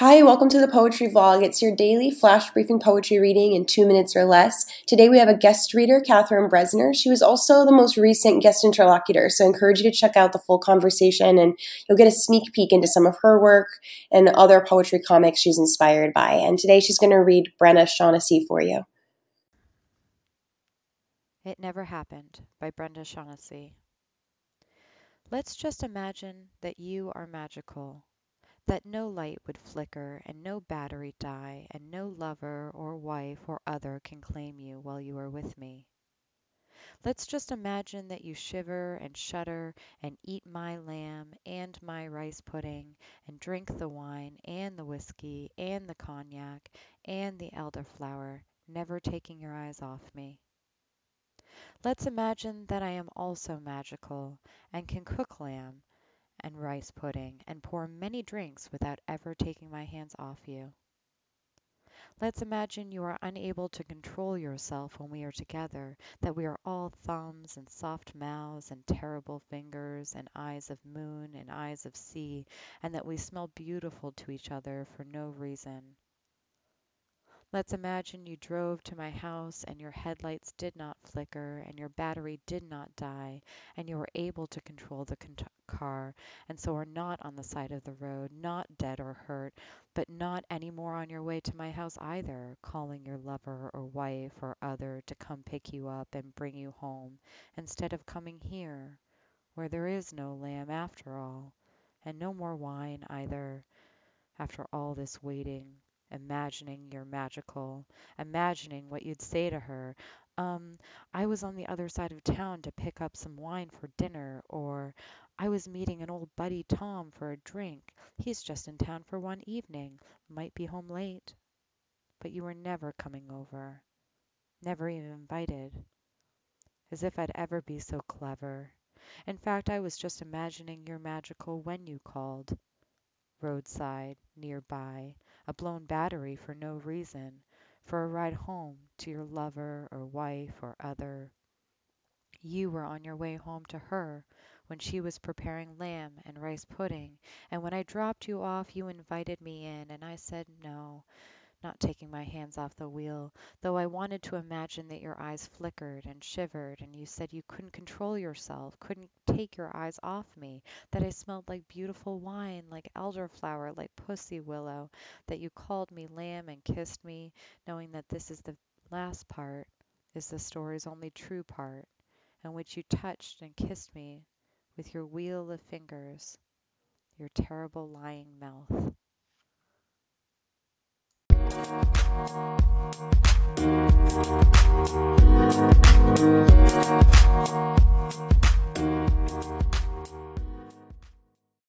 Hi, welcome to the Poetry Vlog. It's your daily flash briefing poetry reading in two minutes or less. Today we have a guest reader, Catherine Bresner. She was also the most recent guest interlocutor, so I encourage you to check out the full conversation and you'll get a sneak peek into some of her work and other poetry comics she's inspired by. And today she's going to read Brenda Shaughnessy for you. It Never Happened by Brenda Shaughnessy. Let's just imagine that you are magical that no light would flicker and no battery die and no lover or wife or other can claim you while you are with me. Let's just imagine that you shiver and shudder and eat my lamb and my rice pudding and drink the wine and the whiskey and the cognac and the elderflower, never taking your eyes off me. Let's imagine that I am also magical and can cook lamb and rice pudding and pour many drinks without ever taking my hands off you. Let's imagine you are unable to control yourself when we are together, that we are all thumbs and soft mouths and terrible fingers and eyes of moon and eyes of sea, and that we smell beautiful to each other for no reason. Let's imagine you drove to my house and your headlights did not flicker and your battery did not die and you were able to control the con- car and so are not on the side of the road, not dead or hurt, but not any more on your way to my house either, calling your lover or wife or other to come pick you up and bring you home instead of coming here, where there is no lamb after all, and no more wine either, after all this waiting imagining you're magical, imagining what you'd say to her. Um, I was on the other side of town to pick up some wine for dinner, or I was meeting an old buddy Tom for a drink. He's just in town for one evening, might be home late. But you were never coming over, never even invited. As if I'd ever be so clever. In fact, I was just imagining you're magical when you called roadside, near by, a blown battery for no reason, for a ride home to your lover or wife or other. You were on your way home to her when she was preparing lamb and rice pudding, and when I dropped you off you invited me in, and I said no not taking my hands off the wheel, though I wanted to imagine that your eyes flickered and shivered, and you said you couldn't control yourself, couldn't take your eyes off me, that I smelled like beautiful wine, like elderflower, like pussy willow, that you called me lamb and kissed me, knowing that this is the last part, is the story's only true part, in which you touched and kissed me with your wheel of fingers, your terrible lying mouth. Thank you.